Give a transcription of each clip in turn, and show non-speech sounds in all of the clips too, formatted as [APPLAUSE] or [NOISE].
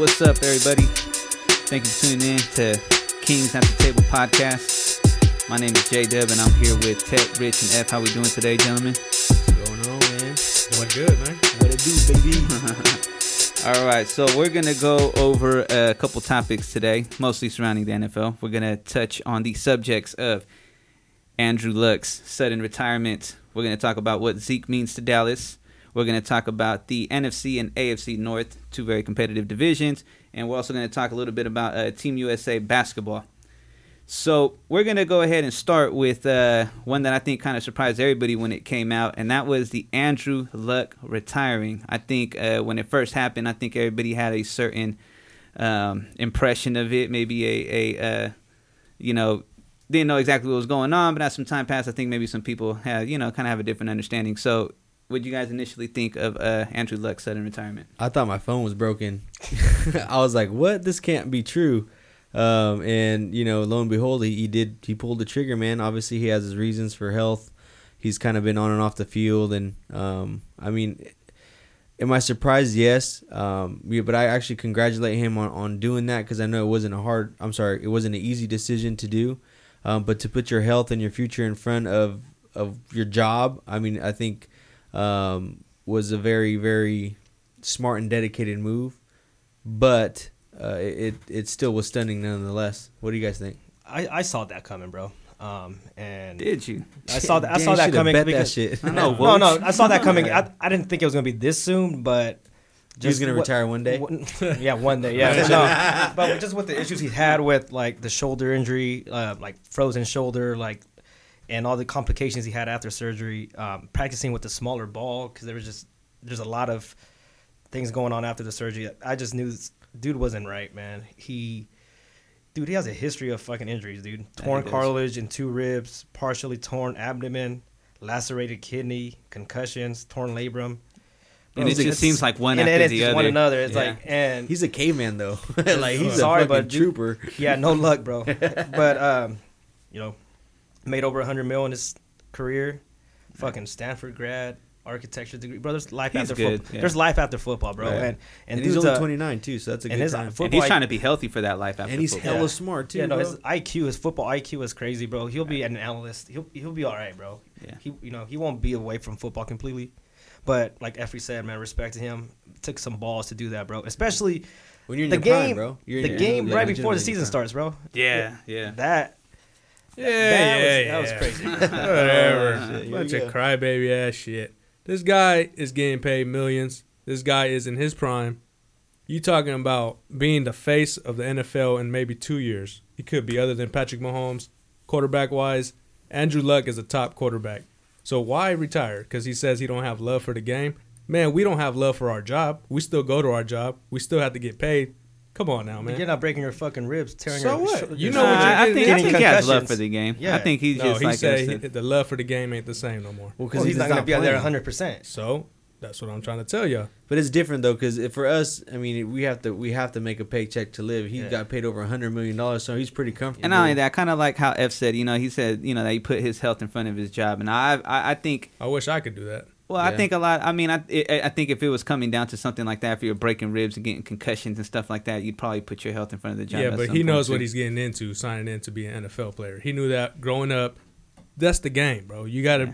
What's up, everybody? Thank you for tuning in to Kings at the Table podcast. My name is J Dub, and I'm here with Ted, Rich, and F. How we doing today, gentlemen? What's going on, man? Doing good, man. What it do, baby? [LAUGHS] All right, so we're gonna go over a couple topics today, mostly surrounding the NFL. We're gonna touch on the subjects of Andrew Luck's sudden retirement. We're gonna talk about what Zeke means to Dallas. We're gonna talk about the NFC and AFC North, two very competitive divisions, and we're also gonna talk a little bit about uh, Team USA basketball. So we're gonna go ahead and start with uh, one that I think kind of surprised everybody when it came out, and that was the Andrew Luck retiring. I think uh, when it first happened, I think everybody had a certain um, impression of it, maybe a, a uh, you know didn't know exactly what was going on, but as some time passed, I think maybe some people had you know kind of have a different understanding. So. What you guys initially think of uh, Andrew Luck's sudden retirement? I thought my phone was broken. [LAUGHS] I was like, "What? This can't be true." Um, and you know, lo and behold, he, he did. He pulled the trigger, man. Obviously, he has his reasons for health. He's kind of been on and off the field, and um, I mean, am I surprised? Yes. Um, yeah, but I actually congratulate him on, on doing that because I know it wasn't a hard. I'm sorry, it wasn't an easy decision to do. Um, but to put your health and your future in front of of your job, I mean, I think um, was a very very smart and dedicated move. But uh, it it still was stunning nonetheless. What do you guys think? I, I saw that coming, bro. Um, and Did you? I saw that. I saw that coming bet that because shit. I know, [LAUGHS] no, no, I saw that coming. [LAUGHS] I, I didn't think it was gonna be this soon, but He was gonna what- retire one day. what- [LAUGHS] yeah, one day. Yeah, no, but just with the issues he had with like the shoulder injury, uh, like frozen shoulder, like, and all the complications he had after surgery, um, practicing with the smaller ball because there was just there's a lot of things going on after the surgery. I just knew this dude wasn't right, man. He. Dude, he has a history of fucking injuries, dude. Torn cartilage in two ribs, partially torn abdomen, lacerated kidney, concussions, torn labrum. And it just seems like one and after it's the just other. one another. It's Yeah. like and He's a caveman though. [LAUGHS] like he's Sorry, a fucking but dude- trooper. yeah, no luck, bro. [LAUGHS] but um, you know, made over hundred mil in his career. Fucking Stanford grad, architecture degree, bro. There's life He's after good, football. yeah. There's life after football, bro. Right. And And, and, he's only a- 29 too, so that's a and good his time. football and he's trying to be healthy for that life after and he's football. hella Yeah. smart too. yeah, no, bro. his IQ, his football IQ is crazy, bro. He'll be an analyst. He'll he'll be all right, bro. Yeah. He you know he won't be away from football completely, but like Effie said, man, respect to him. Took some balls to do that, bro. Especially when you're in the your prime, game, bro. You're the you're, game like, right before the legitimately in your season starts, bro. Yeah, yeah. That Yeah, that yeah, was, [LAUGHS] [LAUGHS] yeah. that was crazy. Whatever. shit, Bunch yeah. of crybaby ass shit. This guy is getting paid millions. This guy is in his prime. You talking about being the face of the NFL in maybe two years? He could be other than Patrick Mahomes, quarterback wise. Andrew Luck is a top quarterback. So why retire? Because he says he don't have love for the game. Man, we don't have love for our job. We still go to our job. We still have to get paid. Come on now, man. You're not breaking your fucking ribs, tearing So your what? sho- You your know what Nah, you're I getting think, I getting think he has love for the game. Yeah. I think he's no, just he like said he, uh, the love for the game ain't the same no more. Well, Well, he's, not going to be out there 100. percent So that's what I'm trying to tell you. But it's different though, because for us, I mean, we have to we have to make a paycheck to live. He Yeah. got paid over 100 million dollars, so he's pretty comfortable. And not only that, kind of like how F said, you know, he said, you know, that he put his health in front of his job, and I, I, I think, I wish I could do that. Well, I think a lot. I mean, I, I I think if it was coming down to something like that, if you're breaking ribs and getting concussions and stuff like that, you'd probably put your health in front of the job. yeah, but he knows too. what he's getting into, signing in to be an NFL player. He knew that growing up. That's the game, bro. You got to. Yeah.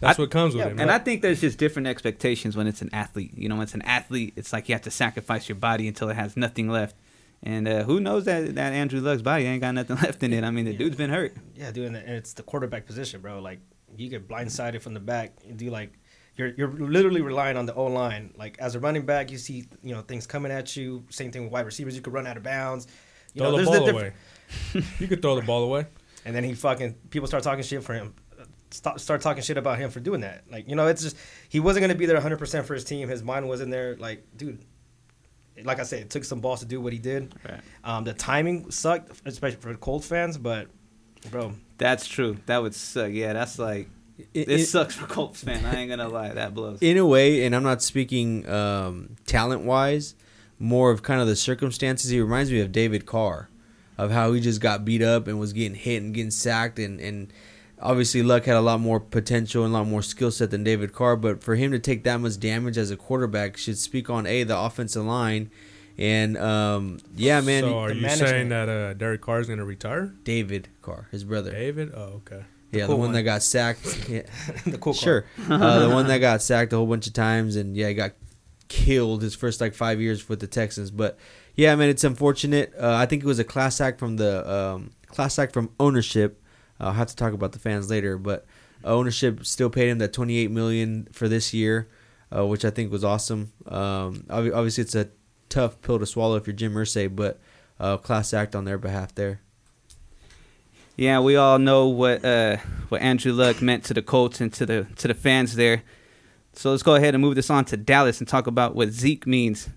That's I- what comes with it, And man. I think there's just different expectations when it's an athlete. You know, when it's an athlete, it's like you have to sacrifice your body until it has nothing left. And uh, who knows that that Andrew Luck's body ain't got nothing [LAUGHS] left in it. I mean, the Yeah. dude's been hurt. Yeah, dude, and and it's the quarterback position, bro. Like you get blindsided from the back. You do like you're you're literally relying on the O line. Like as a running back, you see you know things coming at you. Same thing with wide receivers. You could run out of bounds. You throw know, the there's ball different- away. you could throw the ball away. [LAUGHS] And then he fucking people start talking shit for him. Start, start talking shit about him for doing that. Like you know, it's just he wasn't gonna be there 100 percent for his team. His mind wasn't there. Like dude, like I said, it took some balls to do what he did. Right. Um, the timing sucked, especially for Colts fans. But bro, That's true. That would suck. Yeah, that's like It- it, it- sucks for Colts fan. I ain't gonna lie, that blows. in a way, and I'm not speaking um, talent wise, more of kind of the circumstances. He reminds me of David Carr, of how he just got beat up and was getting hit and getting sacked, and and obviously Luck had a lot more potential and a lot more skill set than David Carr. But for him to take that much damage as a quarterback should speak on a the offensive line. And um, yeah, man, So are you management- saying that uh, Derek Carr is going to retire? David Carr, his brother. David? Oh, okay. Yeah, cool the one one. that got sacked. Yeah. the cool. [LAUGHS] Sure. [LAUGHS] uh, the one that got sacked a whole bunch of times and yeah, he got killed his first like five years with the Texans. But yeah, man, it's unfortunate. Uh, I think it was a class act from the um, class act from ownership. I'll have to talk about the fans later, but ownership still paid him that 28 million for this year, uh, which I think was awesome. Um, obviously, it's a tough pill to swallow if you're Jim Irsay, but uh, class act on their behalf there. Yeah, we all know what uh, what Andrew Luck meant to the Colts and to the to the fans there. So let's go ahead and move this on to Dallas and talk about what Zeke means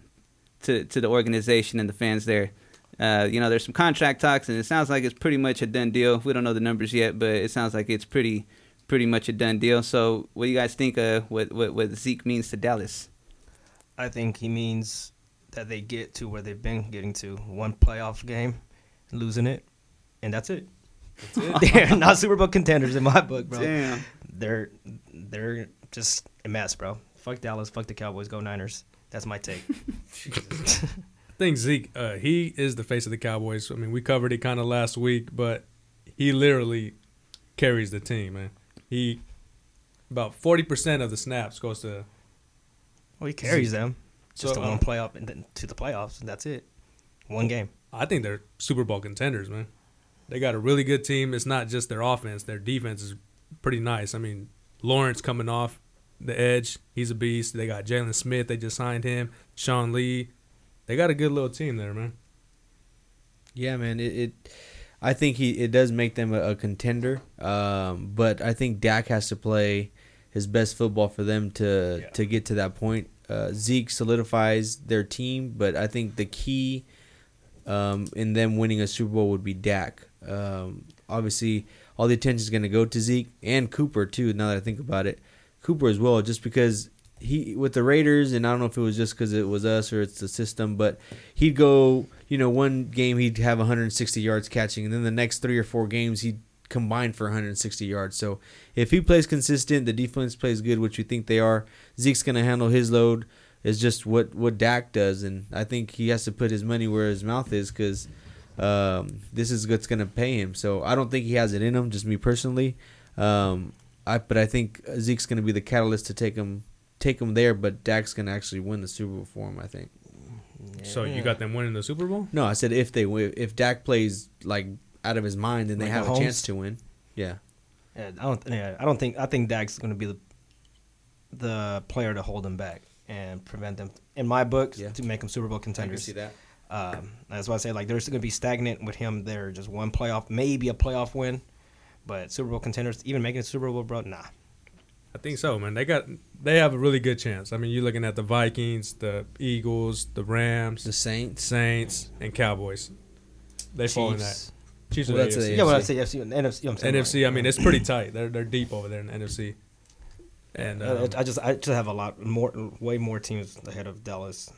to to the organization and the fans there. Uh, you know, there's some contract talks, and it sounds like it's pretty much a done deal. We don't know the numbers yet, but it sounds like it's pretty pretty much a done deal. So, what do you guys think? of what what what Zeke means to Dallas? I think he means that they get to where they've been getting to one playoff game, losing it, and that's it. That's it. [LAUGHS] They're not Super Bowl contenders in my book, bro. Damn. They're they're just a mess, bro. Fuck Dallas. Fuck the Cowboys. Go Niners. That's my take. [LAUGHS] I think Zeke, uh, he is the face of the Cowboys. I mean, we covered it kind of last week, but he literally carries the team, man. He about forty percent of the snaps goes to. well, he carries them just So, to one um, playoff and then to the playoffs, and that's it. One game. I think they're Super Bowl contenders, man. They got a really good team. It's not just their offense; their defense is pretty nice. I mean, Lawrence coming off the edge, he's a beast. They got Jaylon Smith. They just signed him. Sean Lee. They got a good little team there, man. Yeah, man. It, it I think he it does make them a, a contender. Um, but I think Dak has to play his best football for them to Yeah. to get to that point. Uh, Zeke solidifies their team, but I think the key um, in them winning a Super Bowl would be Dak. Um, obviously, all the attention is going to go to Zeke and Cooper too. Now that I think about it, Cooper as well, just because he with the Raiders, and I don't know if it was just because it was us or it's the system, but he'd go, you know, one game he'd have 160 yards catching, and then the next three or four games he'd combine for 160 yards. So if he plays consistent, the defense plays good, which we think they are. Zeke's gonna handle his load. It's just what what Dak does, and I think he has to put his money where his mouth is because um, this is what's gonna pay him. So I don't think he has it in him. Just me personally, um, I but I think Zeke's gonna be the catalyst to take him take him there. But Dak's gonna actually win the Super Bowl for him. I think. So you got them winning the Super Bowl? No, I said if they win, if Dak plays like out of his mind, then they Like have a chance to win. Yeah. Yeah, I don't. Yeah, I don't think. I think Dak's going to be the the player to hold them back and prevent them, in my book, Yeah. to make them Super Bowl contenders. See that. Um, that's why I say like they're going to be stagnant with him. They're just one playoff, maybe a playoff win, but Super Bowl contenders, even making a Super Bowl, bro, nah. I think so, man. They got they have a really good chance. I mean, you're looking at the Vikings, the Eagles, the Rams, The Saints. Saints, and Cowboys. They fall in that. Chiefs. Chiefs Well, that's the a- AFC. Yeah, well, I say NFC, and NFC. You know what I'm saying? NFC. I mean, it's pretty tight. They're they're deep over there in the NFC. And Uh, um, I just I just have a lot more, way more teams ahead of Dallas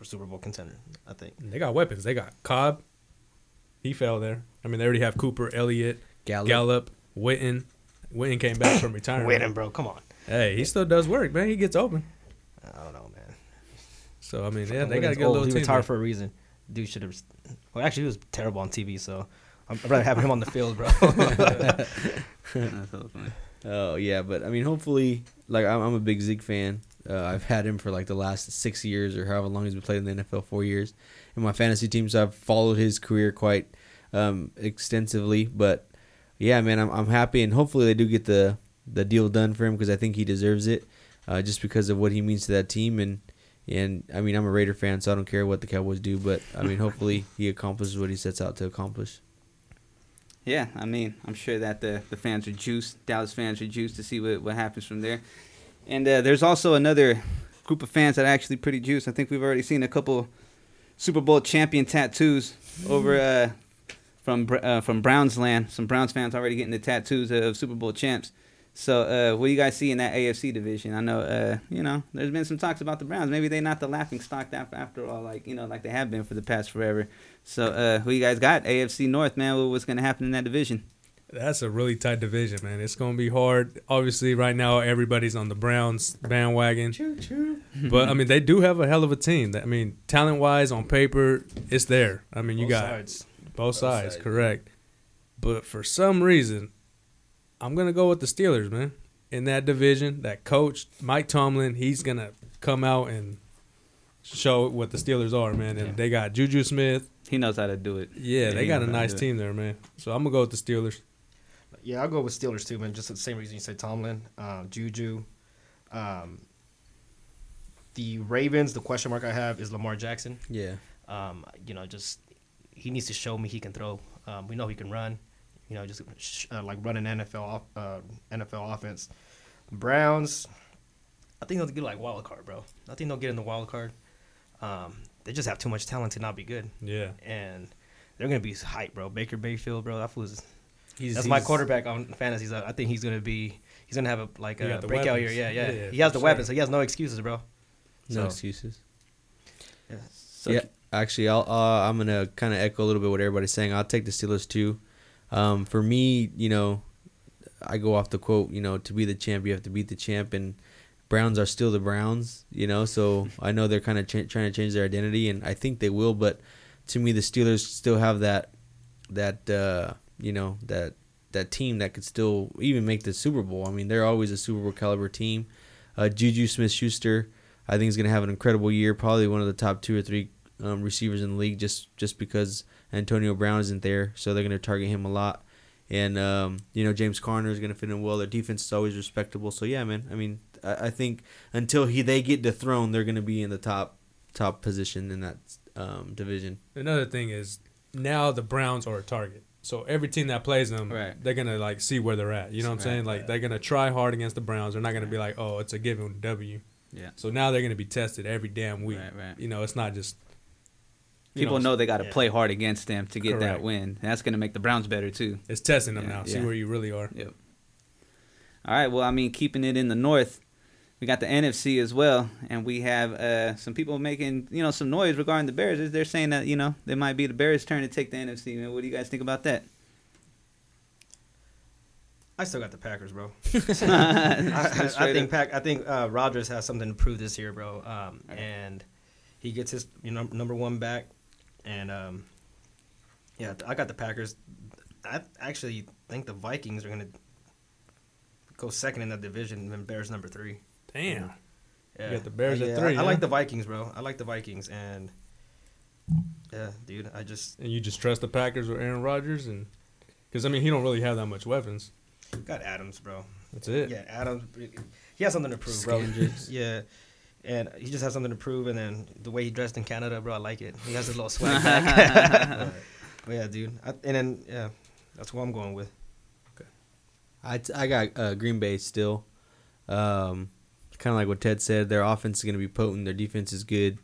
for Super Bowl contender. I think. they got weapons. They got Cobb. He fell there. I mean, they already have Cooper, Elliott, Gallup. Gallup, Witten. Witten came back from retirement. Winning, bro. Come on. Hey, he still does work, man. He gets open. I don't know, man. So I mean, yeah, they Witten's got a good old. little He team. retired there. for a reason. Dude should have. Well, actually, he was terrible on TV, so I'd rather have him on the field, bro. [LAUGHS] [LAUGHS] That's so funny. Oh yeah, but I mean, hopefully, like I'm, I'm a big Zeke fan. Uh, I've had him for like the last six years or however long he's been playing in the NFL, four years. In my fantasy teams, I've followed his career quite um, extensively. But yeah, man, I'm I'm happy, and hopefully they do get the the deal done for him because I think he deserves it, uh, just because of what he means to that team. And and I mean, I'm a Raider fan, so I don't care what the Cowboys do. But I mean, hopefully [LAUGHS] he accomplishes what he sets out to accomplish. Yeah, I mean, I'm sure that the, the fans are juiced. Dallas fans are juiced to see what, what happens from there. And uh, there's also another group of fans that are actually pretty juiced. I think we've already seen a couple Super Bowl champion tattoos over uh, from uh, from Browns land. Some Browns fans already getting the tattoos of Super Bowl champs. So, uh, what do you guys see in that AFC division? I know, uh, you know, there's been some talks about the Browns. Maybe they're not the laughing stock after, all, like you know, like they have been for the past forever. So, uh, who you guys got? AFC North, man. What's going to happen in that division? That's a really tight division, man. It's going to be hard. Obviously, right now everybody's on the Browns bandwagon. But I mean, they do have a hell of a team. I mean, talent wise, on paper, it's there. I mean, you Both got sides. both sides, sides. correct. But for some reason, I'm gonna go with the Steelers, man. In that division, that coach Mike Tomlin, he's gonna come out and show what the Steelers are, man. And Yeah. they got Juju Smith. He knows how to do it. Yeah, Yeah, they got a knows how to nice team there, man. So I'm gonna go with the Steelers. Yeah, I'll go with Steelers too, man. Just for the same reason you said Tomlin, um, Juju. Um, the Ravens, the question mark I have is Lamar Jackson. Yeah. Um, you know, just he needs to show me he can throw. Um, we know he can run. You know, just sh- uh, like run an NFL off- uh, NFL offense. Browns, I think they'll get like wild card, bro. I think they'll get in the wild card. Um, they just have too much talent to not be good, Yeah, and they're gonna be hype, bro. Baker Mayfield, bro. That fool's He's, that's my quarterback on fantasy. I think he's gonna be. He's gonna have a like a breakout weapons. year. Yeah, yeah. Yeah, he has the sure. weapons, so he has no excuses, bro. No So- excuses. So yeah, actually, I'll uh, I'm gonna kind of echo a little bit what everybody's saying. I'll take the Steelers too. Um, for me, you know, I go off the quote. You know, to be the champ, you have to beat the champ, and Browns are still the Browns. You know, so [LAUGHS] I know they're kind of ch- trying to change their identity, and I think they will. But to me, the Steelers still have that that uh, you know that that team that could still even make the Super Bowl. I mean, they're always a Super Bowl caliber team. Uh, Juju Smith Schuster, I think is going to have an incredible year. Probably one of the top two or three um, receivers in the league, just just because Antonio Brown isn't there, so they're going to target him a lot. And um, you know James Conner is going to fit in well. Their defense is always respectable. So yeah, man. I mean, I, I think until he they get dethroned, they're going to be in the top top position in that um, division. another thing is now the Browns are a target. So every team that plays them, Right. they're gonna like see where they're at. You know what I'm Right, saying? Like they're gonna try hard against the Browns. They're not gonna be like, oh, it's a given W. Yeah. So now they're gonna be tested every damn week. Right, right. You know, it's not just people know they got to yeah. play hard against them to get that win. And that's going to make the Browns better too. it's testing them Yeah, now. See where you really are. Yep. All right. Well, I mean, keeping it in the North, we got the NFC as well, and we have uh, some people making you know some noise regarding the Bears. They're saying that you know they might be the Bears' turn to take the NFC. Man, what do you guys think about that? I still got the Packers, bro. [LAUGHS] [LAUGHS] I, I think. Pack. I think uh, Rodgers has something to prove this year, bro. Um, Okay. and he gets his you know number one back, and um, yeah, I got the Packers. I actually think the Vikings are gonna go second in that division, and then Bears number three. Damn. Yeah. got the Bears Uh, at three, I, I like the Vikings, bro. I like the Vikings, and yeah, dude, I just And you just trust the Packers with Aaron Rodgers and because I mean he don't really have that much weapons. got Adams, bro. That's it. Yeah, Adams. He has something to prove, bro. [LAUGHS] Yeah, and he just has something to prove. And then the way he dressed in Canada, bro, I like it. He has a little swag [LAUGHS] back. [LAUGHS] but, but yeah, dude. I, and then yeah, that's what I'm going with. Okay, I, t- I got uh, Green Bay still. Um, kind of like what Ted said, their offense is going to be potent. Their defense is good.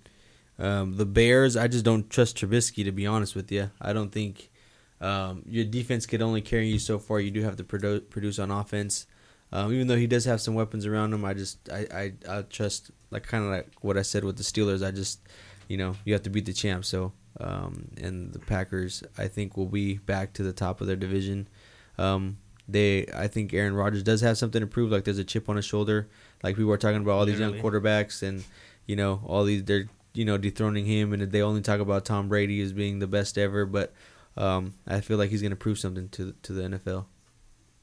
Um, the Bears, I just don't trust Trubisky to be honest with you. I don't think um, your defense could only carry you so far. You do have to produ- produce on offense. Um, even though he does have some weapons around him, I just I I, I trust like kind of like what I said with the Steelers. I just you know you have to beat the champ. So um, and the Packers, I think will be back to the top of their division. Um, they I think Aaron Rodgers does have something to prove. Like there's a chip on his shoulder. Like we were talking about all these young quarterbacks and you know all these they're you know dethroning him and they only talk about Tom Brady as being the best ever. But um, I feel like he's gonna prove something to to the NFL.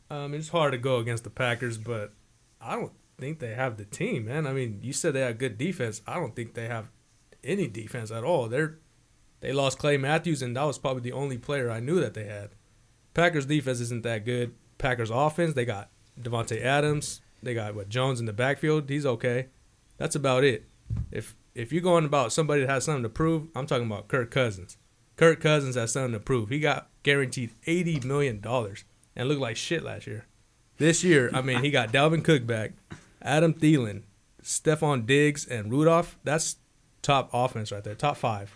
Um, it's hard to go against the Packers, but I don't think they have the team, man. I mean, you said they have good defense. I don't think they have any defense at all. They're they lost Clay Matthews, and that was probably the only player I knew that they had. Packers defense isn't that good. Packers offense, they got Davante Adams. They got what Jones in the backfield. He's okay. That's about it. If if you're going about somebody that has something to prove, I'm talking about Kirk Cousins. Kirk Cousins has something to prove. He got guaranteed eighty million dollars and looked like shit last year. This year, I mean, he got Dalvin Cook back, Adam Thielen, Stefon Diggs, and Rudolph. That's top offense right there, top five.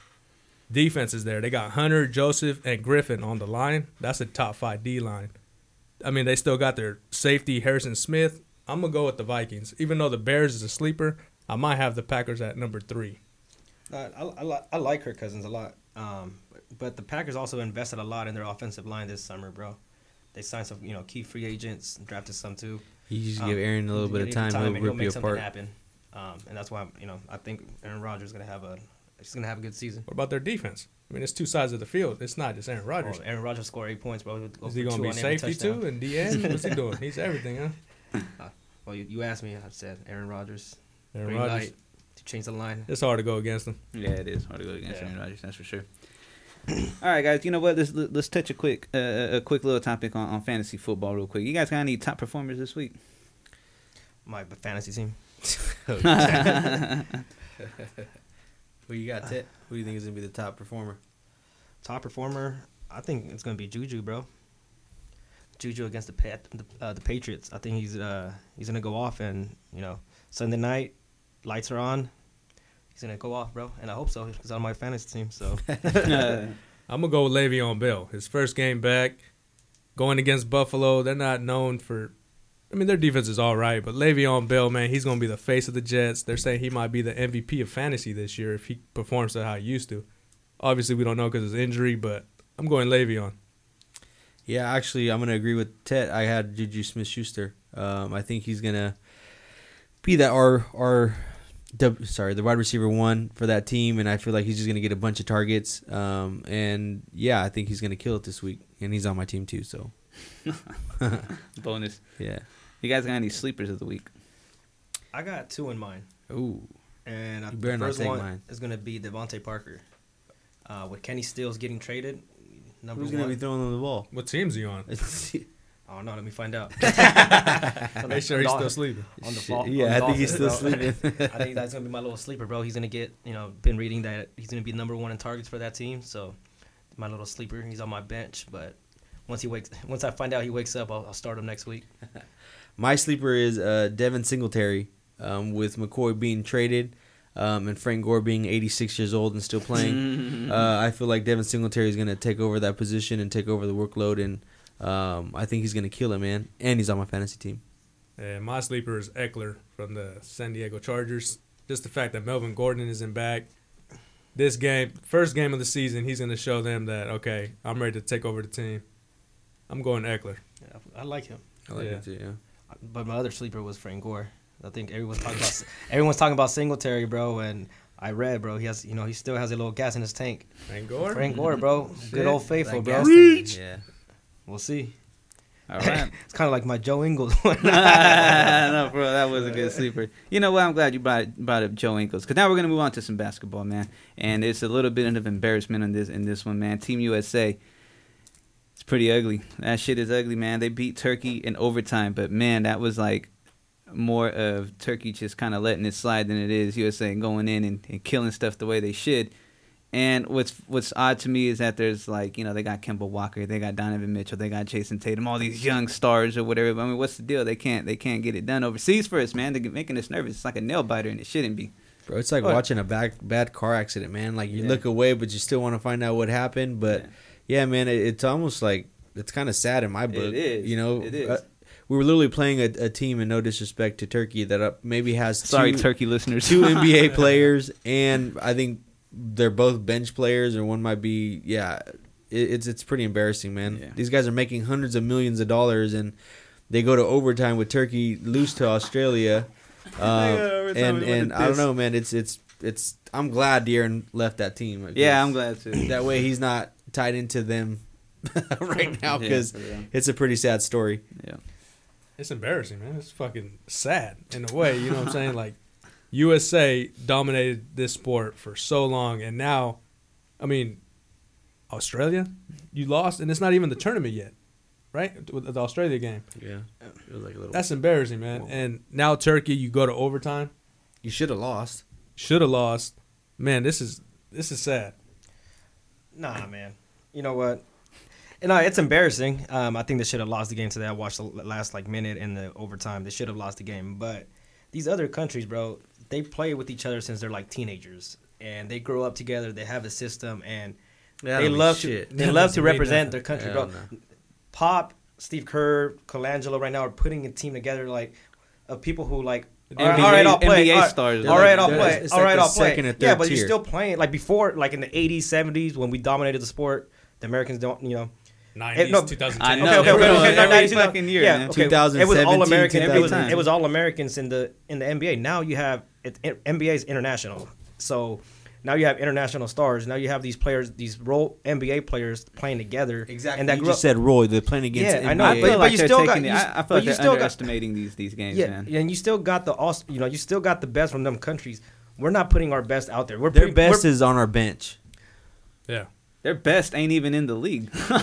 Defense is there. They got Hunter, Joseph, and Griffen on the line. That's a top five D line. I mean, they still got their safety, Harrison Smith. I'm gonna go with the Vikings, even though the Bears is a sleeper. I might have the Packers at number three. Uh, I, I, I like Kirk Cousins a lot, um, but, but the Packers also invested a lot in their offensive line this summer, bro. They signed some, you know, key free agents, drafted some too. You just Um, give Aaron a little bit of Give time, him he'll and rip make something apart. happen. Um, and that's why, you know, I think Aaron Rodgers is gonna have a, he's gonna have a good season. What about their defense? I mean, it's two sides of the field. It's not just Aaron Rodgers. Oh, Aaron Rodgers scored eight points, bro. Go Is he gonna be on every safety too and DN? What's he [LAUGHS] doing? He's everything, huh? Well, you, you asked me, I said Aaron Rodgers. Aaron green Rodgers. light to change the line. It's hard to go against him. Yeah, it is hard to go against Yeah. Aaron Rodgers. That's for sure. [CLEARS THROAT] All right, guys. You know what? Let's let's touch a quick uh, a quick little topic on, on fantasy football real quick. You guys got any top performers this week? My fantasy team. [LAUGHS] [LAUGHS] [LAUGHS] Who you got, Ted? Who do you think is gonna be the top performer? Top performer, I think it's gonna be Juju, bro. Juju against the Pat, the, uh, the Patriots. I think he's uh, he's gonna go off, and you know Sunday night, lights are on. He's gonna go off, bro, and I hope so because on my fantasy team. So [LAUGHS] [LAUGHS] I'm gonna go with Le'Veon Bell. His first game back, going against Buffalo. They're not known for. I mean, their defense is all right, but Le'Veon Bell, man, he's gonna be the face of the Jets. They're saying he might be the MVP of fantasy this year if he performs to how he used to. Obviously, we don't know because of his injury, but I'm going Le'Veon. Yeah, actually, I'm gonna agree with Ted. I had Juju Smith-Schuster. Um, I think he's gonna be that our our the, sorry the wide receiver one for that team, and I feel like he's just gonna get a bunch of targets. Um, and yeah, I think he's gonna kill it this week, and he's on my team too. So [LAUGHS] [LAUGHS] Bonus. yeah. You guys got any sleepers of the week? I got two in mind, Ooh, and I, the first one mine. is gonna be DeVante Parker. Uh, with Kenny Stills getting traded, number who's one. gonna be throwing him the ball? What team's he on? [LAUGHS] I don't know. Let me find out. [LAUGHS] Make sure he's still sleeping. on the fall- yeah, on I think he's still Dolphins, sleeping. [LAUGHS] I think that's gonna be my little sleeper, bro. He's gonna get, you know, been reading that he's gonna be number one in targets for that team. So, my little sleeper. He's on my bench, but once he wakes, once I find out he wakes up, I'll, I'll start him next week. My sleeper is uh, Devin Singletary, um, with McCoy being traded, um, and Frank Gore being 86 years old and still playing. [LAUGHS] uh, I feel like Devin Singletary is going to take over that position and take over the workload, and um, I think he's going to kill it, man. And he's on my fantasy team. And my sleeper is Ekeler from the San Diego Chargers. Just the fact that Melvin Gordon isn't back. This game, first game of the season, he's going to show them that, okay, I'm ready to take over the team. I'm going Ekeler. Yeah, I like him. I like Yeah. it too. Yeah. But my other sleeper was Frank Gore. I think everyone's talking about [LAUGHS] everyone's talking about Singletary, bro, and I read, bro, he has, you know, he still has a little gas in his tank. Frank Gore? Frank Gore, bro, [LAUGHS] good old faithful, bro. gas station, Yeah. We'll see. All right. [LAUGHS] It's kind of like my Joe Ingles one. no, bro, that was a good sleeper. You know what? I'm glad you brought brought up Joe Ingles because now we're gonna move on to some basketball, man. And it's a little bit of embarrassment in this in this one, man. Team USA. It's pretty ugly. That shit is ugly, man. They beat Turkey in overtime, but man, that was like more of Turkey just kind of letting it slide than it is USA going in and, and killing stuff the way they should. And what's what's odd to me is that there's like you know they got Kemba Walker, they got Donovan Mitchell, they got Jayson Tatum, all these young stars or whatever. I mean, what's the deal? They can't they can't get it done overseas for us, man. They're making us nervous. It's like a nail biter, and it shouldn't be. Bro, it's like watching a bad bad car accident, man. Like you Yeah. look away, but you still want to find out what happened. But Yeah. yeah, man, it, it's almost like it's kind of sad in my book. is. You know, It is. Uh, we were literally playing a, a team, and no disrespect to Turkey, that uh, maybe has Sorry, two, Turkey listeners. two [LAUGHS] NBA players, and I think they're both bench players, or one might be. Yeah, it, it's it's pretty embarrassing, man. Yeah. These guys are making hundreds of millions of dollars, and they go to overtime with Turkey, lose to Australia. [LAUGHS] go Um, and and win and the I don't know, man. It's it's it's. I'm glad De'Aaron left that team. Yeah, I'm glad too. That way, he's not tied into them [LAUGHS] right now because for real. it's a pretty sad story. Yeah. It's embarrassing, man. It's fucking sad in a way. You know what I'm saying? Like, USA dominated this sport for so long, and now, I mean, Australia, you lost, and it's not even the tournament yet, right? With the Australia game. Yeah, it was like a little. That's embarrassing, man. And now Turkey, you go to overtime, you should have lost. should have lost. Man, this is this is sad. Nah, man. You know what? Know, it's embarrassing. Um, I think they should have lost the game today. I watched the last like minute in the overtime. They should have lost the game. But these other countries, bro, they play with each other since they're like teenagers, and they grow up together. They have a system, and they love to they love to represent their country, bro. Pop, Steve Kerr, Colangelo, right now are putting a team together like of people who like. NBA All right, all right, I'll play. NBA All right, stars. all right, I'll play. it's All like the I'll play. Yeah, but you're still playing like before, like in the '80s, '70s when we dominated the sport. The Americans don't, you know. 90s, no, 2010. I know. Okay, okay, okay, Bro, okay. no, every 90s, fucking year, yeah, man. okay. It was all American. It was, it was all Americans in the in the NBA. Now you have it, it, NBA's international. So now you have international stars. Now you have these players, these role NBA players playing together. Exactly. And that you grew just up, said Roy. They're playing against. Yeah, I know, I but- feel but like you still got- it. you- I, I feel like you they're still got- these these games, yeah, man. and you still got the Aust- you know, you still got the best from them countries. We're not putting our best out there. We're Their putting- best we're- is on our bench. Yeah. Their best ain't even in the league. [LAUGHS] you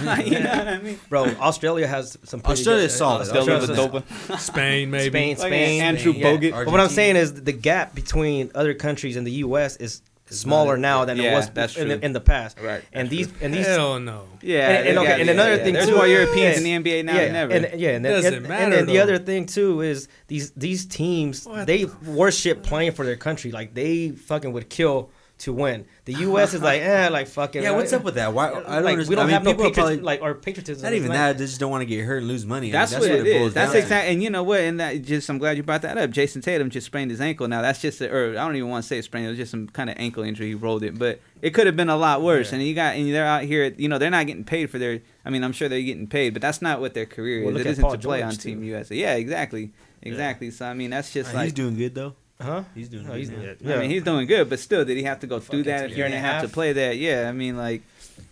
know what I mean? bro. Australia has some. pretty Australia's good- solid. Australia's Australia's a- Spain, maybe. Spain, Like Spain, Andrew yeah. Bogut. But what I'm saying is the gap between other countries and the U.S. is smaller now than it was that's in the, in the past. Right, And that's these and these Hell no. Yeah, And- and okay, got- and another yeah. thing There's too- more Europeans yeah, in the NBA now yeah, than ever. And, yeah, and, Doesn't and, matter, and then the other thing too is these these teams What they worship playing for their country. Like they fucking would kill to win. The U.S. is like, eh, like fucking. Yeah, what's up with that? Why? I don't like, understand. we don't I mean, have no people patriotism, probably- like our patriotism. Not even like- that. They just don't want to get hurt and lose money. I mean, That's, what, what it boils. That's down to. exactly, and you know what? And that just, I'm glad you brought that up. Jayson Tatum just sprained his ankle. Now that's just, a, or I don't even want to say sprained. It was just some kind of ankle injury. He rolled it, but it could have been a lot worse. Yeah. And you got, and they're out here. You know, they're not getting paid for their. I mean, I'm sure they're getting paid, but that's not what their career Well, is. look It at isn't Paul to play George, on too. Team USA. Yeah, exactly, exactly. So I mean, that's just Uh, like. he's doing good though. Huh? He's doing No, good. he's now. yeah. I mean, he's doing good, but still, did he have to go through that if year you're and gonna a have to play that? Yeah, I mean, like,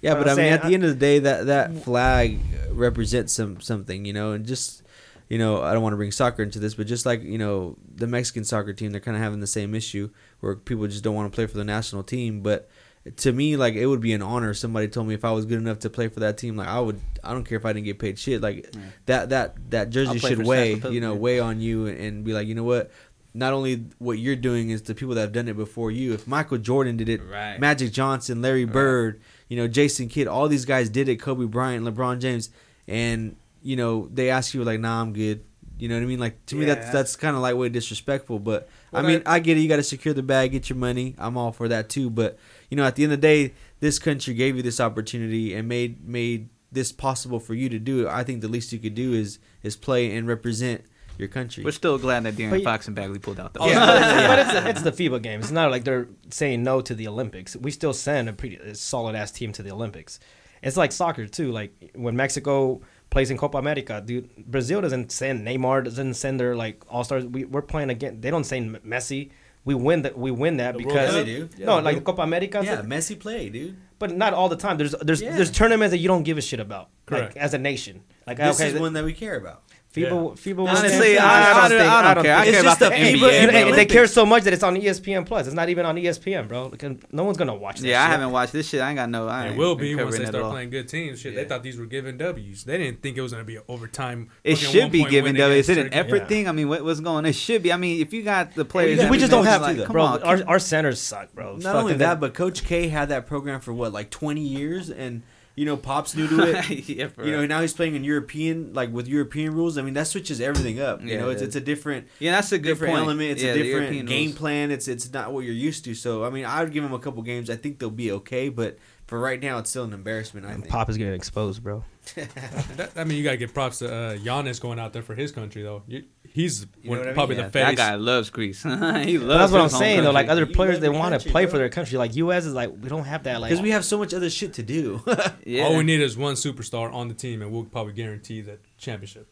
Yeah, But but I mean, at the end of the day, that that flag represents some something, you know, and just you know, I don't want to bring soccer into this, but just like you know, the Mexican soccer team, they're kind of having the same issue where people just don't want to play for the national team. But to me, like it would be an honor. if Somebody told me if I was good enough to play for that team, like I would. I don't care if I didn't get paid shit. Like Yeah. that that that jersey should weigh, you know, weigh on you and, and be like, you know what. Not only what you're doing is the people that have done it before you. If Michael Jordan did it, Right. Magic Johnson, Larry Right. Bird, you know, Jason Kidd, all these guys did it. Kobe Bryant, LeBron James, and you know they ask you like, "Nah, I'm good." You know what I mean? Like to me, that's that's kind of lightweight disrespectful. But Well, I mean, I get it. You got to secure the bag, get your money. I'm all for that too. But you know, at the end of the day, this country gave you this opportunity and made made this possible for you to do it. I think the least you could do is is play and represent your country. we're still glad that De'Aaron But Fox and Bagley pulled out. Though. Oh, Yeah, [LAUGHS] but it's, it's the FIBA games. It's not like they're saying no to the Olympics. We still send a pretty solid ass team to the Olympics. It's like soccer too. Like when Mexico plays in Copa America, dude, Brazil doesn't send Neymar, doesn't send their like all stars. We, we're playing again. They don't send Messi. We win that. We win that The because Cup? They do. no, Yeah, like they- Copa America. yeah, Messi play, dude. but not all the time. There's there's Yeah. there's tournaments that you don't give a shit about, Correct. like as a nation. Like This okay, is one that we care about. FIBA, FIBA. will Honestly, stand- I, I, don't, I don't care. I It's care just about the the FIBA NBA. and, and bro. and they care so much that it's on ESPN Plus. It's not even on ESPN, bro. Like, no one's gonna watch that. Yeah, I haven't watched this shit. I ain't got no. I It ain't will be once they start playing good teams. Shit, they thought these were giving W's. They didn't think it was going to be an overtime. It should be one-point given win though. Is it against an effort Yeah. thing? I mean, what, what's going? on? It should be. I mean, if you got the players, we just don't have to, come bro. on, our, our centers suck, bro. Not only that, but Coach K had that program for what, like twenty years, and you know, Pop's new to it. [LAUGHS] yeah, you know, now he's playing in European, like with European rules. I mean, that switches everything up. You Yeah, know, it's it's a different yeah, that's a good different point. element. It's yeah, a different game rules. plan. It's it's not what you're used to. So I mean, I would give him a couple games. I think they'll be okay, but for right now, it's still an embarrassment. I think. Pop is getting exposed, bro. [LAUGHS] That, I mean, you got to give props to uh, Giannis going out there for his country, though. You, he's You know one- what mean? probably Yeah, the that guy loves Greece. [LAUGHS] he loves. That's what I'm his home saying though. Like other You players, they your want to play bro. for their country. Like U.S. is like we don't have that. Like Because we have so much other shit to do. [LAUGHS] yeah. All we need is one superstar on the team, and we'll probably guarantee the championship.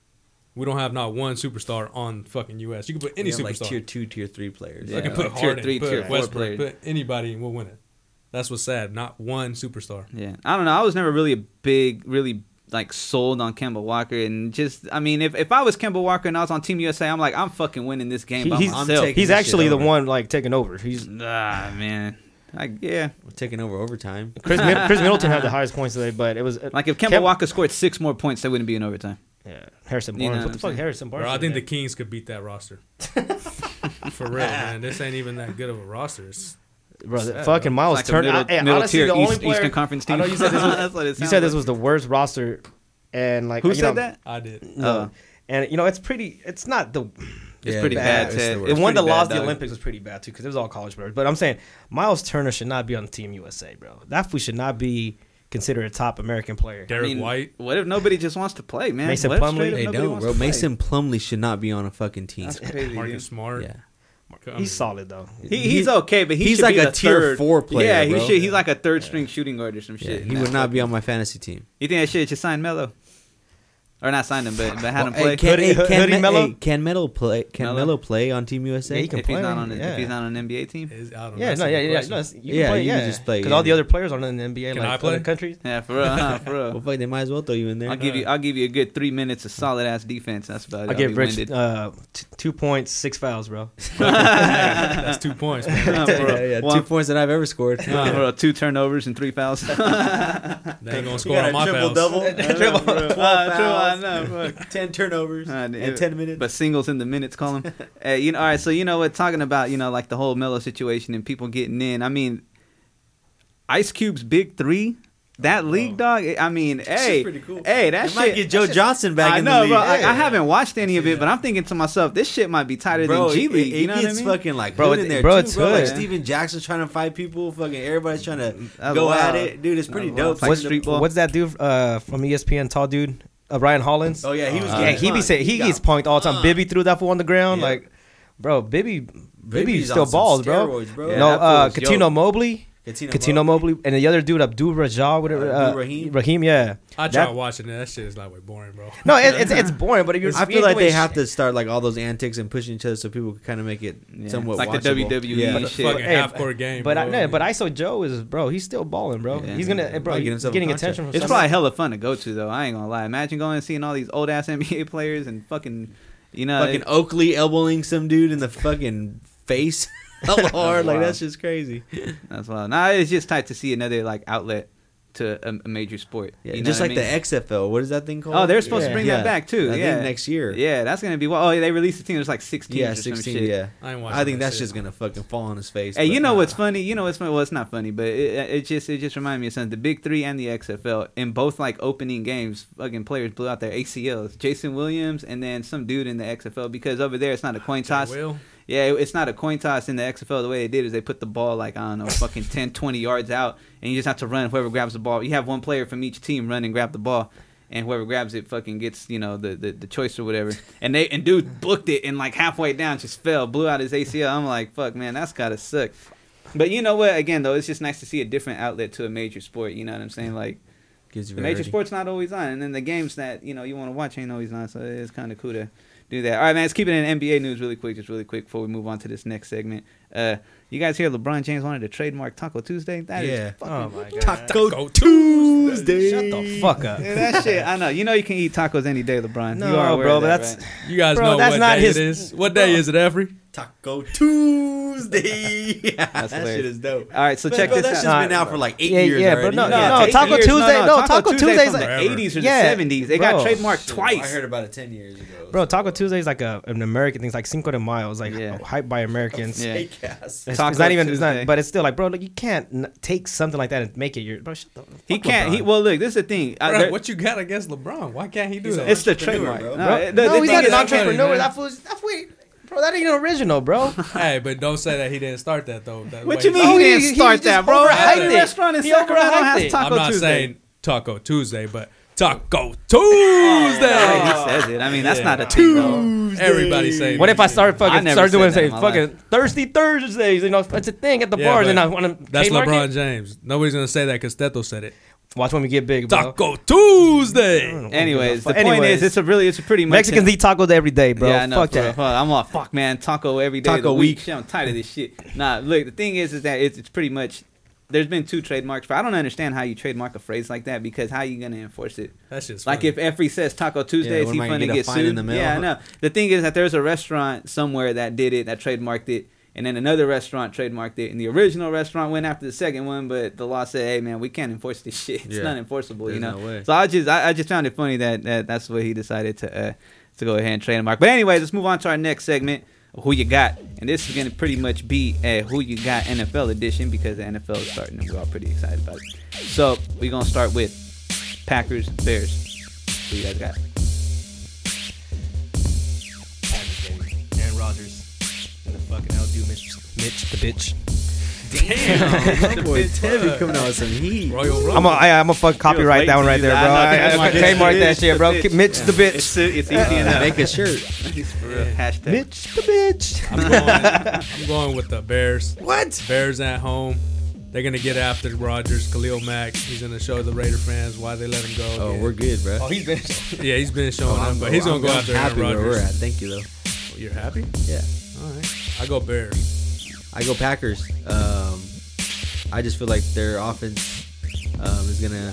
We don't have not one superstar on fucking U.S. You can put any We have, like superstar. tier two, tier three players. Yeah, I can put like tier Harden, three, put tier four Westbrook, players. put anybody, and we'll win it. That's what's sad. Not one superstar. Yeah, I don't know. I was never really a big, really like sold on Kemba Walker, and just I mean, if, if I was Kemba Walker and I was on Team USA, I'm like, I'm fucking winning this game He- by he's- I'm myself. he's actually the one like taking over. He's ah man, like yeah, We're taking over overtime. Khris, Mid- [LAUGHS] Khris Middleton had the highest points today, but it was uh, like if Kemba Kemba- Walker scored six more points, they wouldn't be in overtime. yeah, Harrison You know Barnes. what what the I'm fuck. Harrison Barnes? Bro, I did think the? Kings could beat that roster. [LAUGHS] For real, man. This ain't even that good of a roster. It's, bro, the uh, sad, fucking Miles Like Turner. middle, I- hey, middle honestly, tier the only East, player- Eastern Conference I know you said this [LAUGHS] was- That's what it You sounds said this was the worst roster, and like Who you said know, that? I did. No. Oh. and you know it's pretty. It's not the. It's Yeah, pretty bad. bad. It's the It's The one that bad, lost the. Olympics was pretty bad too because it was all college players. But I'm saying Miles Turner should not be on Team USA, bro. That we should not be considered a top American player. Derek I mean, White. What if nobody just wants to play, man? Mason What if Plumlee? They don't, bro. Mason Plumlee should not be on a fucking team. That's [LAUGHS] crazy. Marcus. Smart. Yeah. I mean, He's solid though. He, he's okay, but he he's like be a tier third. four player, Yeah, he bro. should. He's like a third string shooting guard or some Yeah, shit. he would not be on my fantasy team. You think that shit should sign Melo, or not sign him, but but have him play? hey, can, Hoodie- hey, can, Hoodie Me- Melo? hey, can Melo play? Can Melo? Melo play on Team USA? Yeah, he can if he's play, not on, a, yeah. if he's not on an NBA team. is- I don't. Yeah, That's no, yeah, yeah, no, you Yeah, play, you can yeah. just play, Because yeah. all the other players are not in the NBA, Can I like play? other countries. Yeah, for real, [LAUGHS] huh, for real. Well, fuck, they might as well throw you in there. I'll give you. I'll give you a good three minutes of solid ass defense. That's about it. I'll I'll give Rich uh, t- two points, six fouls, bro. [LAUGHS] [LAUGHS] That's two points, man. Huh, for real. yeah, yeah, two points that I've ever scored. huh, for real. Two turnovers and three fouls. They ain't gonna score on my fouls. triple, Uh, true, I [LAUGHS] know, ten turnovers Uh, in it- ten minutes. But singles in the minutes column. [LAUGHS] uh, you know, all right. So you know what? Talking about you know like the whole Melo situation and people getting in. I mean, Ice Cube's big three. That league dog. I mean, hey, cool. hey, that They shit. might get Joe Johnson back I in know, the league. bro. I, I haven't watched any of it, but I'm thinking to myself, this shit might be tighter Bro, than G League. It, you know what I mean? fucking like Bro, hood in there bro, too, it's bro. Like hood. Stephen Jackson's trying to fight people. Fucking everybody's trying to That's go wild. at it, dude. It's pretty That's dope. wild. Like What's, street what's that dude uh, from ESPN, tall dude? Uh, Ryan Hollins. Oh yeah, he was. Uh, yeah, he be saying he, gets punked all the time. Bibby threw that fool on the ground, Yeah. like, bro, Bibby, Bibby Bibby's still balls, bro. bro. Yeah, no, uh, fool's Cuttino dope. Cuttino Mobley, Mobley, and the other dude, Abdul Rajah, whatever. Uh, Abdul Rahim? Rahim, yeah. I That- watching it. That shit is like way boring, bro. No, it, it's it's boring, but if you're I feel like they have to start like all those antics and pushing each other so people can kind of make it Yeah. somewhat It's like the. WWE Yeah. and shit. Fucking Hey, half court game. But I, bro. no, but ISO Joe is bro. He's still balling, bro. Yeah. He's gonna, Yeah. bro. Get He's getting contract. attention from. It's somebody. probably hella fun to go to though. I ain't gonna lie. Imagine going and seeing all these old ass [LAUGHS] NBA players and fucking, you know, fucking it- Oakley elbowing some dude in the fucking face [LAUGHS] hella hard. Like Wow. that's just crazy. that's wild. Nah, it's just tight to see another like outlet to a, a major sport. Yeah, you know just like I mean? the XFL. What is that thing called? Oh, they're supposed to bring Yeah. that back too. I yeah, think next year. Yeah, that's gonna be. Well, oh, they released a team. There's like six teams Yeah, or some sixteen. shit. Yeah, I I think that that's shit. just gonna fucking fall on his face. Hey, but you know nah. what's funny? You know what's funny? Well, it's not funny, but it, it just it just reminded me of something. The Big Three and the XFL in both like opening games, fucking players blew out their ACLs. Jason Williams and then some dude in the XFL because over there it's not a coin John toss. Yeah, it- it's not a coin toss in the XFL. The way they did is they put the ball like I don't know, fucking 10, [LAUGHS] 20 yards out, and you just have to run. Whoever grabs the ball, you have one player from each team run and grab the ball, and whoever grabs it fucking gets you know the the, the choice or whatever. And they and dude booked it and like halfway down just fell, blew out his ACL. I'm like, fuck, man, that's gotta suck. But you know what? Again, though, it's just nice to see a different outlet to a major sport. You know what I'm saying? Like Gives you the major sport's not always on, and then the games that you know you want to watch ain't always on. So it's kind of cool to do that. All right, man. Let's keep it in NBA news really quick, just really quick before we move on to this next segment. Uh, you guys hear LeBron James wanted to trademark Taco Tuesday? That is Yeah. Oh my god. Taco Taco Tuesday. Shut the fuck up. Yeah, that shit. I know. You know you can eat tacos any day, LeBron. No, you are bro, of but that, that's- right? You guys Bro, know that's what not day his- it is. What day is it, Every? Taco Tuesday. [LAUGHS] That's that hilarious. shit is dope. All right, so But, check bro, this that out. shit's Nah, been out for like eight yeah, years yeah, but no, Yeah, no, eight Taco years. Tuesday- no, Taco Tuesday's from like- the 80s or Yeah, the 70s. They got trademarked Shit, twice. I heard about it ten years ago. Bro, Taco Tuesday is like a, an American thing. It's like Cinco de Mayo. It's like Yeah. hyped by Americans. [LAUGHS] Yeah. Fake ass. It's, Taco it's not even. It's not. But it's still like, bro, like, you can't n- take something like that and make it your. Bro, shut the. He can't. He well, look. This is the thing. Bro, there- what you got against LeBron? Why can't he do He's that? it's the trademark. bro. No, Bro, the- the no, he's not is- an entrepreneur. That fool's. That fool. Bro, that ain't original, bro. [LAUGHS] hey, but don't say that he didn't start that though. That What way- you mean Oh, he he- didn't start just that, bro? overhyped Every it. restaurant in He Sacramento overhyped has it. Taco I'm not Tuesday. saying Taco Tuesday, but Taco Oh, Tuesday. he says it. I mean, that's Yeah. not a thing, though. Everybody saying. What if I start I fucking never start doing say my fucking thirsty Thursdays? You know, it's a thing at the Yeah, bars, and I want to That's trademark LeBron it. James. Nobody's gonna say that because Steto said it. Watch when we get big, bro. Taco Tuesday. Anyways, the Fuck. point Anyways. is, it's a really, it's a pretty much Mexicans eat tacos every day, bro. Yeah, I know. Fuck bro. that. I'm all fuck, man. Taco every day. of Taco the week. week. I'm tired of this shit. Nah, look. The thing is, is that it's, it's pretty much. There's been two trademarks. For I don't understand how you trademark a phrase like that because how you gonna enforce it? That's just Like if Effie says Taco Tuesday, Yeah, is he gonna gonna get a get sued? in the mail? Yeah, I know. The thing is that there's a restaurant somewhere that did it, that trademarked it, and then another restaurant trademarked it, and the original restaurant went after the second one, but the law said, "Hey, man, we can't enforce this [LAUGHS] shit. It's Yeah. not enforceable." you know. no. So I just, I, I just found it funny that, that that's what he decided to uh, to go ahead and trademark. But anyways, let's move on to our next segment. Who you got? And this is gonna pretty much be a who you got NFL edition because the NFL is starting and we're all pretty excited about it. So we're gonna start with Packers Bears. Who you guys got? Fucking outdo Mitch, Mitch the bitch. Damn, [LAUGHS] my boy Big Tevy coming out with some heat. Royal Rumble. I'm a, I, I'm a fuck copyright that one right there, bro. I, I, I, Mitch trademark that shit, bro. bitch. Mitch the bitch. It's, it's easy enough. Make a shirt. [LAUGHS] For real. Hashtag. Mitch the bitch. I'm going. I'm going with the Bears. What? Bears at home. They're gonna get after Rodgers, Khalil Mack. He's gonna show the Raider fans why they let him go. Oh, again. we're good, bro. Oh, he's been. [LAUGHS] yeah, he's been showing oh, I'm- up, but he's gonna I'm- go after happy Aaron where we're at. Rodgers. Thank you, though. You're happy? Yeah. All right. I go Bears. I go Packers. Um, I just feel like their offense um, is gonna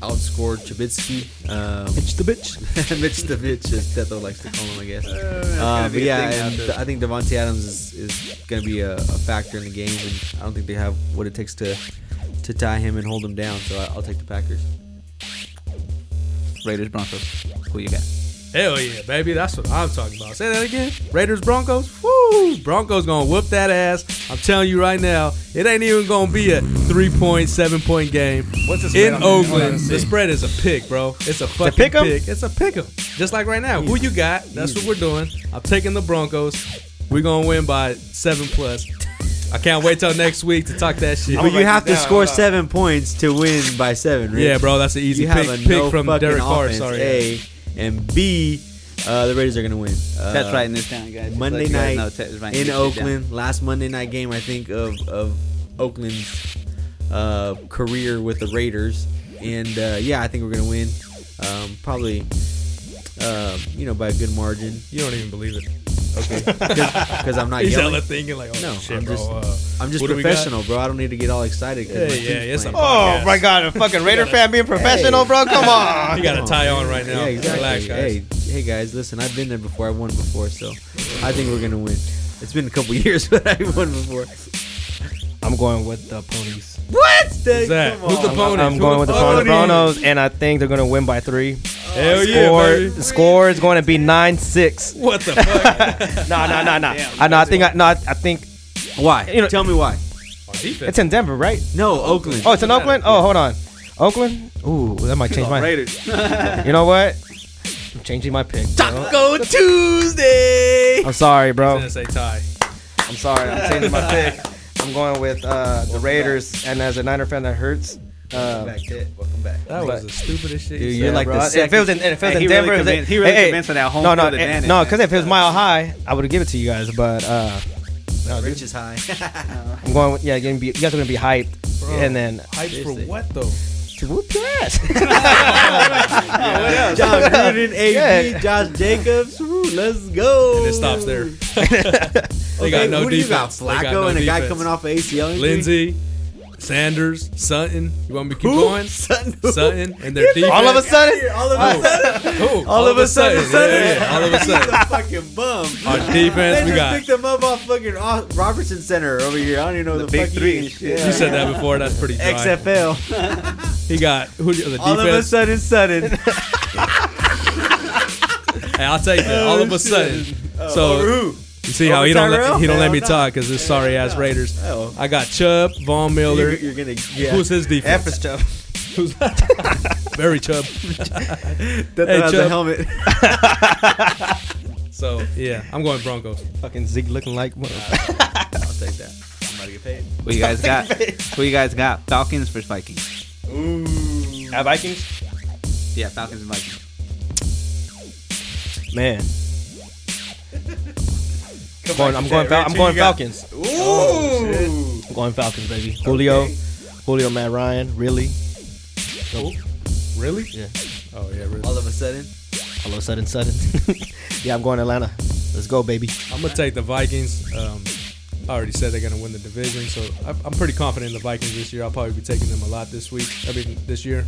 outscore Trubisky. Um, Mitch the bitch. [LAUGHS] Mitch the bitch, as Tetho likes to call him, I guess. Uh, Uh, but yeah, and I think Davante Adams is, is going to be a, a factor in the game, and I don't think they have what it takes to to tie him and hold him down. So I, I'll take the Packers. Raiders Broncos. Who you got? Hell yeah, baby. That's what I'm talking about. Say that again. Raiders Broncos. Woo! Broncos gonna whoop that ass. I'm telling you right now, it ain't even gonna be a three point, seven point game. What's the spread In on that? Oakland, the spread is a pick, bro. It's a fucking pick 'em? pick. It's a pick 'em. Just like right now. Who you got? That's what we're doing. I'm taking the Broncos. We're gonna win by seven plus. I can't wait till next week to talk that shit. But you have to down, score hold seven points to win by seven. Rich. Yeah, bro, that's an easy You pick, have a pick no from fucking Derek Carr. Sorry. A and B. Uh, the Raiders are going to win. Uh, right writing this down, guys. Just Monday let you guys night know Ted is writing in this down. Oakland. Last Monday night game, I think of of Oakland's uh, career with the Raiders, and uh, yeah, I think we're gonna win. Um, probably, uh, you know, by a good margin. You don't even believe it. Okay, [LAUGHS] because I'm not He's yelling. hella thinking like, oh No, shit, I'm bro. just- uh, I'm just What do we got? professional, bro. I don't need to get all excited. 'cause Yeah, my yeah, team's it's a. Oh my god, a fucking Raider fan being professional, bro. Come on. you got a tie on right now. Yeah, exactly. Relax, guys. Hey, hey guys, listen, I've been there before. I won before, so I think we're gonna win. It's been a couple [LAUGHS] years, but I won before. I'm going with the ponies. What? Who's that? Who's the pony? I'm Who going with the pony? Broncos, and I think they're gonna win by three. Hell yeah, score, baby. the score is going to be nine six. What the fuck? No, no, no, no. Damn, I know. I think. I, no, I, I think Why? You know- Tell me why. It's in Denver, right? No, Oakland. Oh, it's in Oakland. Oh, hold on. Oakland. Ooh, that might change my. Raiders. [LAUGHS] You know what? I'm changing my pick. bro. Taco Tuesday. I'm sorry, He's bro. gonna say tie. I'm sorry. I'm changing my pick. I'm going with uh, the Raiders, and as a Niner fan, that hurts. Welcome Uh, back, Ted. Welcome back. That was the stupidest shit. Dude, you you're said, like bro. the if it was in, if it was Hey, in he Denver, really convinced- he really hey, hey, convinced on that home no, no, field advantage, no, because if it was mile high, I would have given it to you guys. But uh, no, Rich is high. [LAUGHS] [LAUGHS] I'm going. With, yeah, gonna be, you guys are gonna be hyped, Bro. and then hyped for what though? to whoop your ass. [LAUGHS] Jon Gruden, AB, Yeah. Josh Jacobs. Woo, let's go. And it stops there. They Okay, got no who do you got? defense. They got Flacco no and a guy defense. coming off of ACL injury. Lindsay, Sanders, Sutton. You want me to keep Who? going? Sutton. who? Sutton and their [LAUGHS] defense. All of a sudden, All of a oh. sudden. Who? All, of a sudden, Yeah, yeah, all of a He's sudden. a fucking bum. Our They defense, we just got. picked him up off fucking Au- Robertson Center over here. I don't even know The the, big fuck three he is. Yeah. You said that before. That's pretty dry. XFL. He got who? The defense. All of a sudden, sudden. Hey, I'll take that. All of a oh, sudden. Over So who? You see how oh, he don't let, he don't let me no. talk because this sorry ass Raiders. Oh. I got Chubb, Von Miller. You're, you're gonna. Yeah. Who's his defense? F is Chubb. Who's [LAUGHS] very Chubb. that Hey, has a helmet? [LAUGHS] So yeah, I'm going Broncos. Fucking Zeke looking like. [LAUGHS] I'll take that. I'm about to get paid. Who you guys got? Who you guys got? Falcons versus Vikings. Ooh. At Vikings, Yeah, Falcons and Vikings. man. Going, I'm going. Fal- I'm going? Falcons. Ooh. I'm going Falcons, baby. Julio, Julio, Matt Ryan, really. Really? Yeah. Oh yeah, really. All of a sudden. All of a sudden, sudden. [LAUGHS] yeah, I'm going Atlanta. Let's go, baby. I'm gonna take the Vikings. Um, I already said they're gonna win the division, so I'm, I'm pretty confident in the Vikings this year. I'll probably be taking them a lot this week. I mean, this year.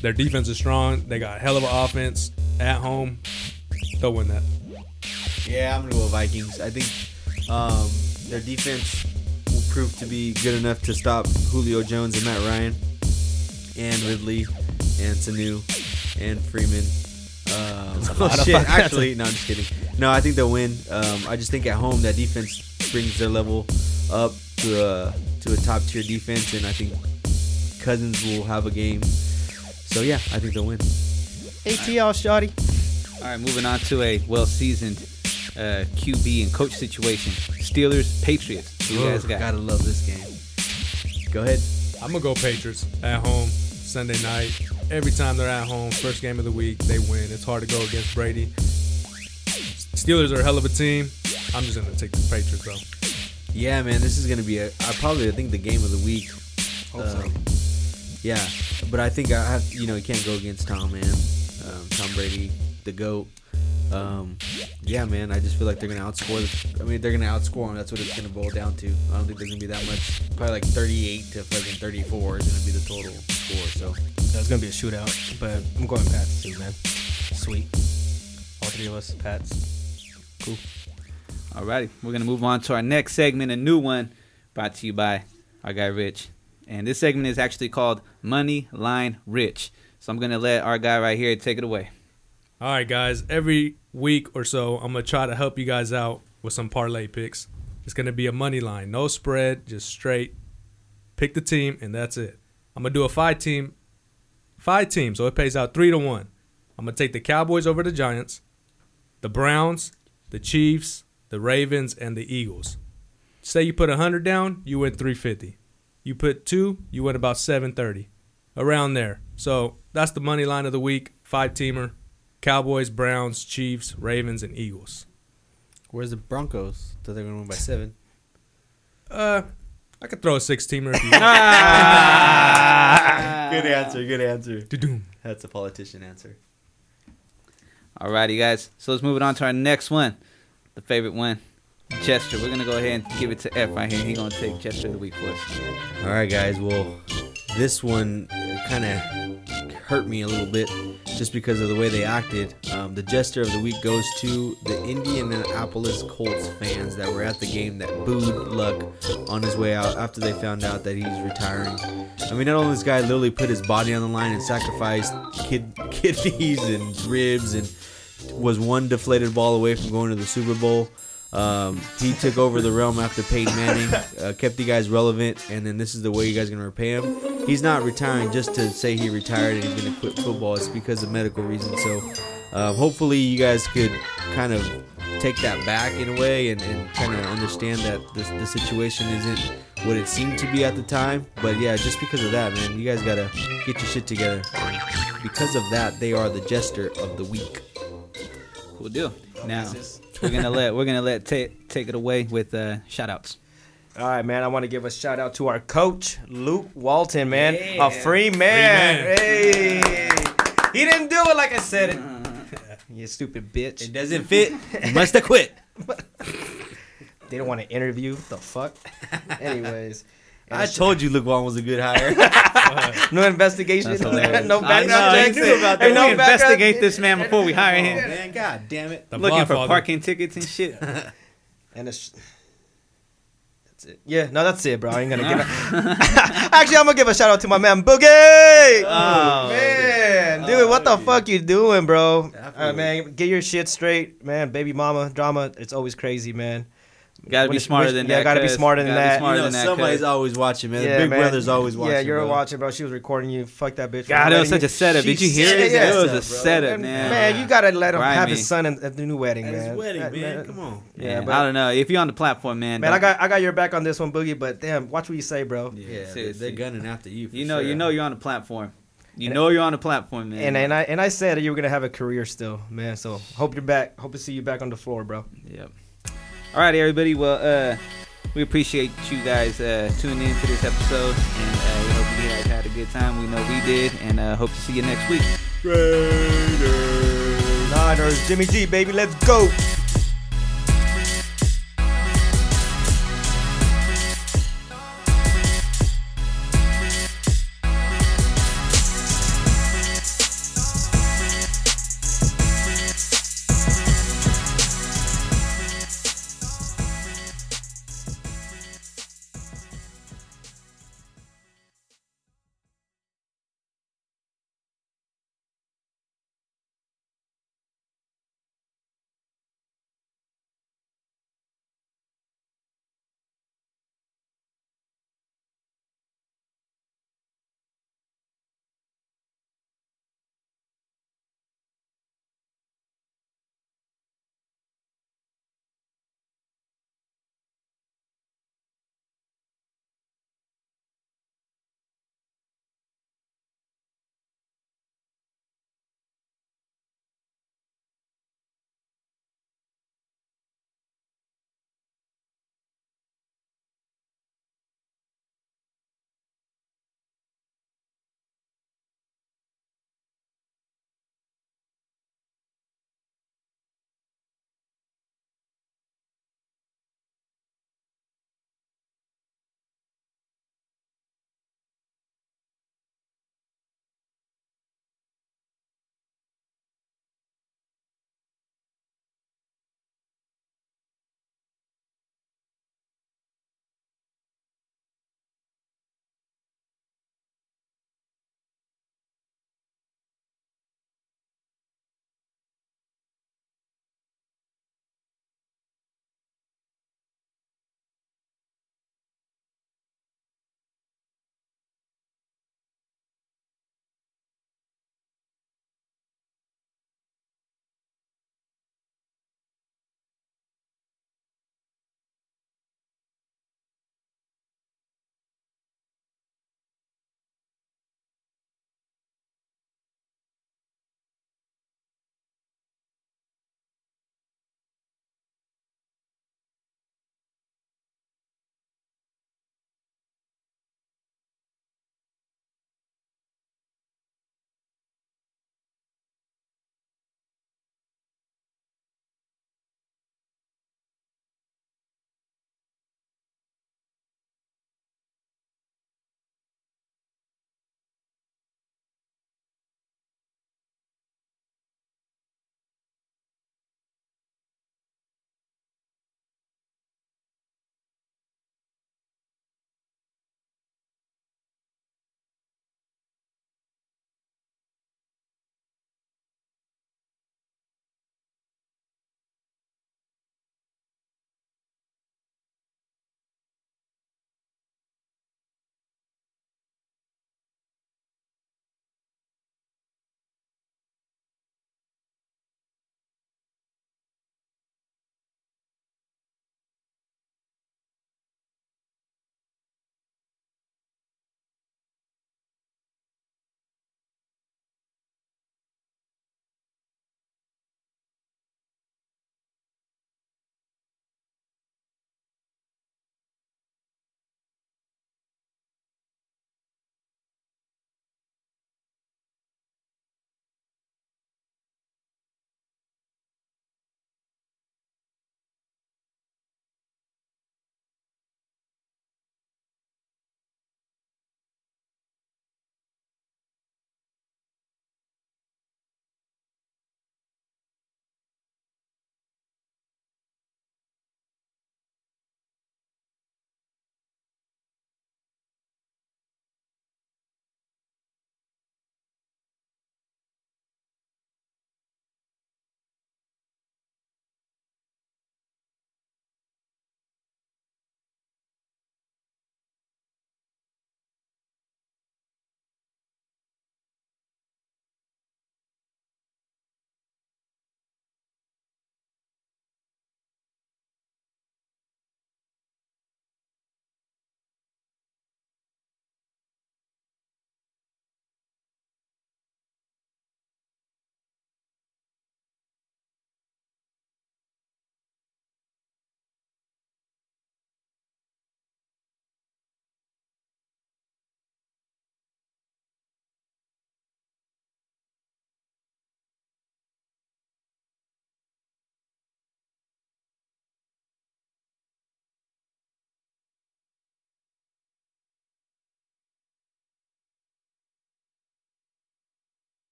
Their defense is strong. They got hell of an offense at home. They'll win that. Yeah, I'm gonna go with Vikings. I think um, their defense will prove to be good enough to stop Julio Jones and Matt Ryan, and Ridley, and Sanu, and Freeman. Um, [LAUGHS] oh shit! Actually, no, I'm just kidding. No, I think they'll win. Um, I just think at home that defense brings their level up to a to a top tier defense, and I think Cousins will have a game. So yeah, I think they'll win. ATL, shawty. All right, moving on to a well-seasoned uh, QB and coach situation. Steelers, Patriots. Who you guys got? Gotta love this game. Go ahead. I'm gonna go Patriots at home Sunday night. Every time they're at home, first game of the week, they win. It's hard to go against Brady. Steelers are a hell of a team. I'm just gonna take the Patriots though. Yeah, man, this is gonna be a. I probably I think the game of the week. Um, yeah, but I think I have. You know, you can't go against Tom, man. Um, Tom Brady, the goat. Um, yeah, man. I just feel like they're gonna outscore. The, I mean, they're gonna outscore them. That's what it's gonna boil down to. I don't think there's gonna be that much. Probably like 38 to fucking 34 is gonna be the total score. So That's gonna be a shootout, but I'm going Pats too, man. Sweet. All three of us, Pats. Cool. Alrighty, we're gonna move on to our next segment, a new one, brought to you by our guy Rich. And this segment is actually called Money Line Rich. So I'm gonna let our guy right here take it away. All right, guys. Every week or so, I'm gonna try to help you guys out with some parlay picks. It's gonna be a money line, no spread, just straight. Pick the team, and that's it. I'm gonna do a five team, five team, so it pays out three to one. I'm gonna take the Cowboys over the Giants, the Browns, the Chiefs, the Ravens, and the Eagles. Say you put a hundred down, you win 350. You put two, you win about 730, around there. So that's the money line of the week. Five teamer. Cowboys, Browns, Chiefs, Ravens, and Eagles. where's the Broncos? That they're gonna win by seven. Uh, I could throw a six teamer if you [LAUGHS] good answer. Good answer. want. That's a politician answer. Alrighty, guys. So let's move it on to our next one, the favorite one, Jester. We're gonna go ahead and give it to F right here. He's gonna take Jester of the week for us. All right, guys. Well, this one kind of hurt me a little bit just because of the way they acted. Um, the jester of the week goes to the Indianapolis Colts fans that were at the game that booed Luck on his way out after they found out that he's retiring. I mean, not only this guy literally put his body on the line and sacrificed kid- [LAUGHS] kidneys and ribs and was one deflated ball away from going to the Super Bowl. Um, he took over the realm after Peyton Manning, [LAUGHS] uh, kept you guys relevant, and then this is the way you guys are gonna repay him. He's not retiring just to say he retired and he's gonna quit football. It's because of medical reasons. So, um, hopefully, you guys could kind of take that back in a way and, and kind of understand that the, the situation isn't what it seemed to be at the time. But yeah, just because of that, man, you guys gotta get your shit together. Because of that, they are the jester of the week. Cool deal. Now we're gonna let we're gonna let ta- take it away with uh, shout outs. All right, man. I want to give a shout out to our coach, Luke Walton, man. Yeah. A free man. Hey. He didn't do it like I said it. Uh-huh. you stupid bitch. It doesn't fit. You must have quit. [LAUGHS] They don't want to interview. The fuck? Anyways. I told you Luke Walton was a good hire. [LAUGHS] No investigation. That's [LAUGHS] hilarious. no know, background I checks. knew about Ain't that. no we background- investigate this man before we hire Oh, him. man, god damn it. The Looking for Blindfather. parking tickets and shit. And it's that's it. Yeah, no, that's it, bro. I ain't gonna give. A- [LAUGHS] [LAUGHS] Actually, I'm gonna give a shout out to my man Boogie. Oh, man, dude, Oh, what the dude. fuck you doing, bro? Uh, man, get your shit straight, man. Baby mama drama, it's always crazy, man. Gotta be smarter which- than yeah, that. gotta be smarter than Gotta be that. You know, than somebody's cuz. always watching, man. Yeah, big man. brother's always watching. Yeah, you're bro. watching, bro. She was recording you. Fuck that bitch. for God, it was such a setup. Did you hear it? said It was a bro. setup, man. Man, you gotta let him have his son at, at the new wedding, At man. his wedding, That- man. that- Come on. Yeah, Man, but I don't know. If you're on the platform, man, man, I got I got your back on this one, Boogie. But damn, watch what you say, bro. Yeah, they're, gunning after you. You know, you know, you're on the platform. You know, you're on the platform, man. And and I and I said that you were gonna have a career still, man. So hope you're back. Hope to see you back on the floor, bro. Yep. All right, everybody. Well, uh, we appreciate you guys uh, tuning in to this episode, and uh, we hope you guys had a good time. We know we did, and uh, hope to see you next week. Niners, Jimmy G, baby, let's go.